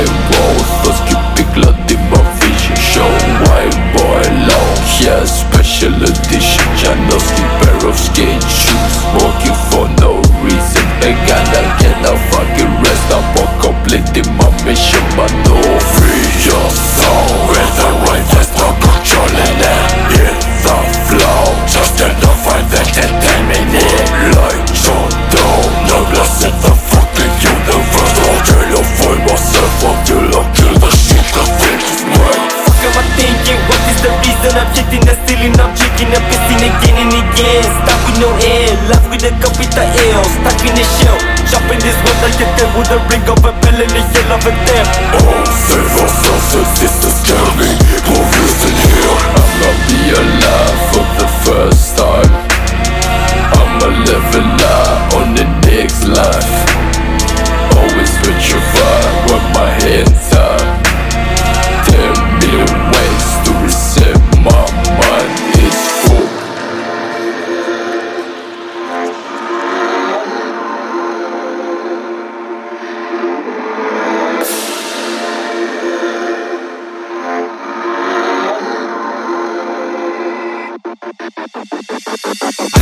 Bible Thoski pikla white boy Yeah, special edition Janoski pair of skate shoes Walking for no reason Again, I cannot fuck air, love with a capital L Stuck in a shell, chopping this world like a dead With a ring of a bell and a yell of a death Oh, save ourselves this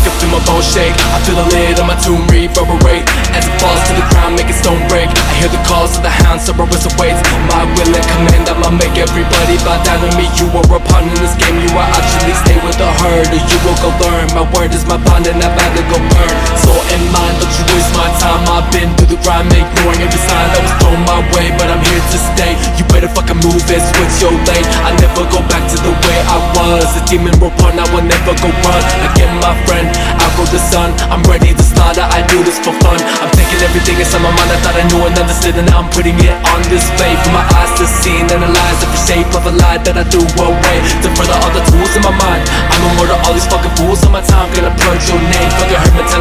I can feel my bones shake. I feel the lid on my tomb reverberate as it falls to the ground, make it stone break. I hear the calls of the hounds, Cerberus awaits. My will and command, I'ma make everybody bow down to me. You are a pawn in this game, you are actually stay with the herd, or you will go learn. My word is my bond, and I've had to go burn. Soul and move and switch your lane. I never go back to the way I was. A demon reborn, I will never go run. Again, my friend, I'll go the sun. I'm ready to slaughter, I do this for fun. I'm taking everything inside my mind I thought I knew and understood, and now I'm putting it on display for my eyes to see and analyze every shape of a lie that I threw away. To further all the tools in my mind, I'm a murder all these fucking fools on my time. Gonna purge your name, fucking hurt my I'm